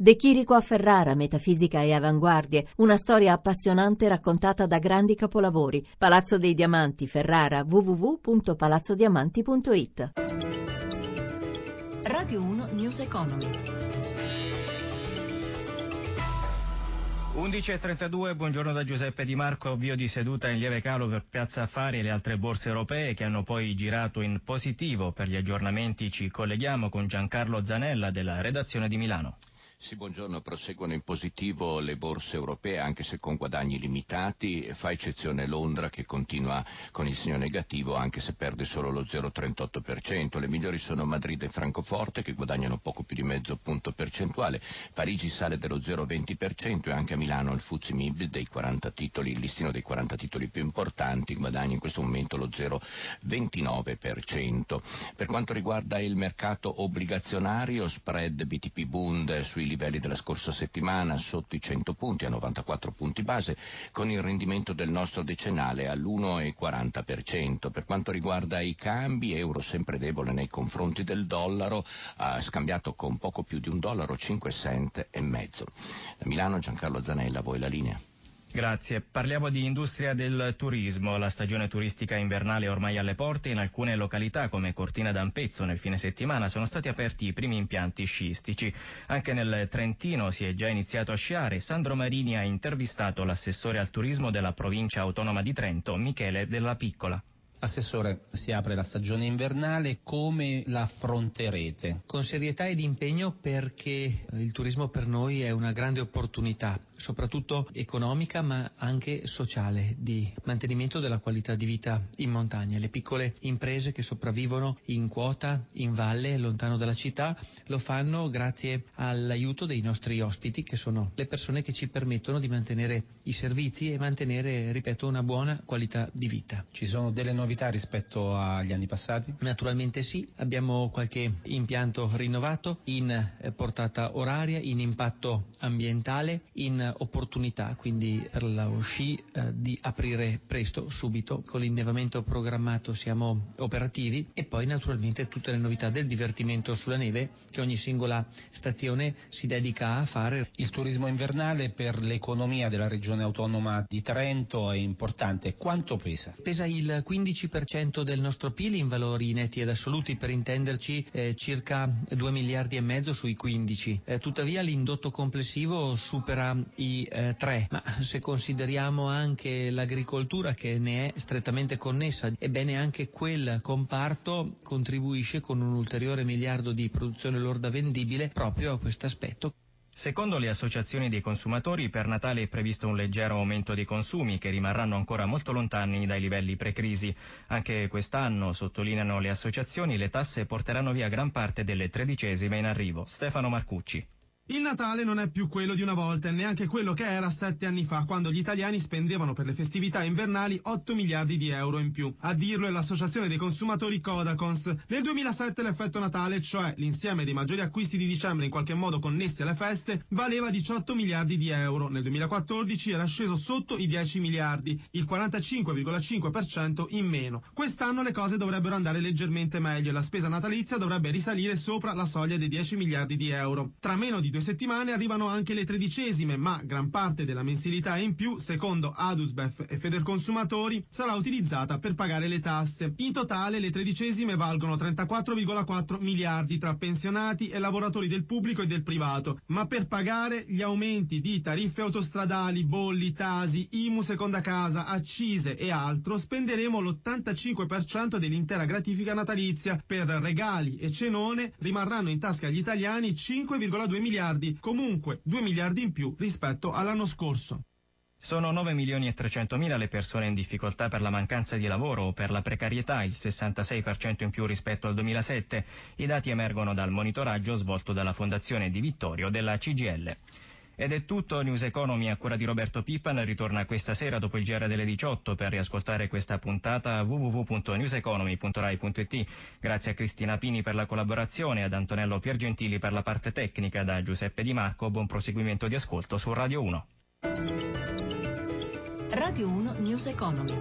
De Chirico a Ferrara, metafisica e avanguardie, una storia appassionante raccontata da grandi capolavori. Palazzo dei Diamanti, Ferrara, www.palazzodiamanti.it. Radio 1 News Economy. 11.32, buongiorno da Giuseppe Di Marco, avvio di seduta in lieve calo per Piazza Affari e le altre borse europee che hanno poi girato in positivo. Per gli aggiornamenti ci colleghiamo con Giancarlo Zanella della redazione di Milano. Sì, buongiorno. Proseguono in positivo le borse europee, anche se con guadagni limitati. Fa eccezione Londra che continua con il segno negativo, anche se perde solo lo 0,38%. Le migliori sono Madrid e Francoforte che guadagnano poco più di mezzo punto percentuale. Parigi sale dello 0,20% e anche a Milano il Fuzzi Mib dei 40 titoli, il listino dei 40 titoli più importanti, guadagna in questo momento lo 0,29%. Per quanto riguarda il mercato obbligazionario, spread BTP Bund sui livelli della scorsa settimana sotto i 100 punti a 94 punti base con il rendimento del nostro decennale all'1,40%. Per quanto riguarda i cambi, euro sempre debole nei confronti del dollaro, ha scambiato con poco più di un dollaro 5 cent e mezzo. Da Milano Giancarlo Zanella, voi la linea. Grazie. Parliamo di industria del turismo. La stagione turistica invernale è ormai alle porte. In alcune località come Cortina d'Ampezzo nel fine settimana sono stati aperti i primi impianti sciistici. Anche nel Trentino si è già iniziato a sciare. Sandro Marini ha intervistato l'assessore al turismo della provincia autonoma di Trento, Michele Della Piccola. Assessore, si apre la stagione invernale, come la affronterete? Con serietà ed impegno perché il turismo per noi è una grande opportunità, soprattutto economica ma anche sociale, di mantenimento della qualità di vita in montagna. Le piccole imprese che sopravvivono in quota, in valle, lontano dalla città, lo fanno grazie all'aiuto dei nostri ospiti, che sono le persone che ci permettono di mantenere i servizi e mantenere, ripeto, una buona qualità di vita. Ci sono delle novità novità rispetto agli anni passati? Naturalmente sì, abbiamo qualche impianto rinnovato in eh, portata oraria, in impatto ambientale, in opportunità quindi per lo sci eh, di aprire presto, subito, con l'innevamento programmato siamo operativi e poi naturalmente tutte le novità del divertimento sulla neve che ogni singola stazione si dedica a fare. Il turismo invernale per l'economia della regione autonoma di Trento è importante, quanto pesa? Pesa il 15 15% del nostro PIL in valori netti ed assoluti, per intenderci eh, circa 2 miliardi e mezzo sui 15. Eh, tuttavia l'indotto complessivo supera i eh, 3, ma se consideriamo anche l'agricoltura che ne è strettamente connessa, ebbene anche quel comparto contribuisce con un ulteriore miliardo di produzione lorda vendibile proprio a questo aspetto. Secondo le associazioni dei consumatori, per Natale è previsto un leggero aumento dei consumi che rimarranno ancora molto lontani dai livelli pre-crisi. Anche quest'anno, sottolineano le associazioni, le tasse porteranno via gran parte delle tredicesime in arrivo. Stefano Marcucci. Il Natale non è più quello di una volta e neanche quello che era sette anni fa, quando gli italiani spendevano per le festività invernali 8 miliardi di euro in più. A dirlo è l'associazione dei consumatori Codacons. Nel 2007 l'effetto Natale, cioè l'insieme dei maggiori acquisti di dicembre in qualche modo connessi alle feste, valeva 18 miliardi di euro. Nel 2014 era sceso sotto i 10 miliardi, il 45,5% in meno. Quest'anno le cose dovrebbero andare leggermente meglio e la spesa natalizia dovrebbe risalire sopra la soglia dei 10 miliardi di euro. Tra meno di due settimane arrivano anche le tredicesime, ma gran parte della mensilità in più, secondo Adusbef e Federconsumatori, sarà utilizzata per pagare le tasse. In totale le tredicesime valgono 34,4 miliardi tra pensionati e lavoratori del pubblico e del privato, ma per pagare gli aumenti di tariffe autostradali, bolli, tasi, IMU seconda casa, accise e altro, spenderemo l'85% dell'intera gratifica natalizia. Per regali e cenone rimarranno in tasca agli italiani 5,2 miliardi miliardi, comunque 2 miliardi in più rispetto all'anno scorso. Sono 9 milioni e 300 mila le persone in difficoltà per la mancanza di lavoro o per la precarietà, il 66% in più rispetto al 2007. I dati emergono dal monitoraggio svolto dalla Fondazione Di Vittorio della CGL. Ed è tutto, News Economy a cura di Roberto Pippan ritorna questa sera dopo il GR delle 18 per riascoltare questa puntata www.newseconomy.rai.it. Grazie a Cristina Pini per la collaborazione ad Antonello Piergentili per la parte tecnica da Giuseppe Di Marco. Buon proseguimento di ascolto su Radio 1. Radio 1 News Economy.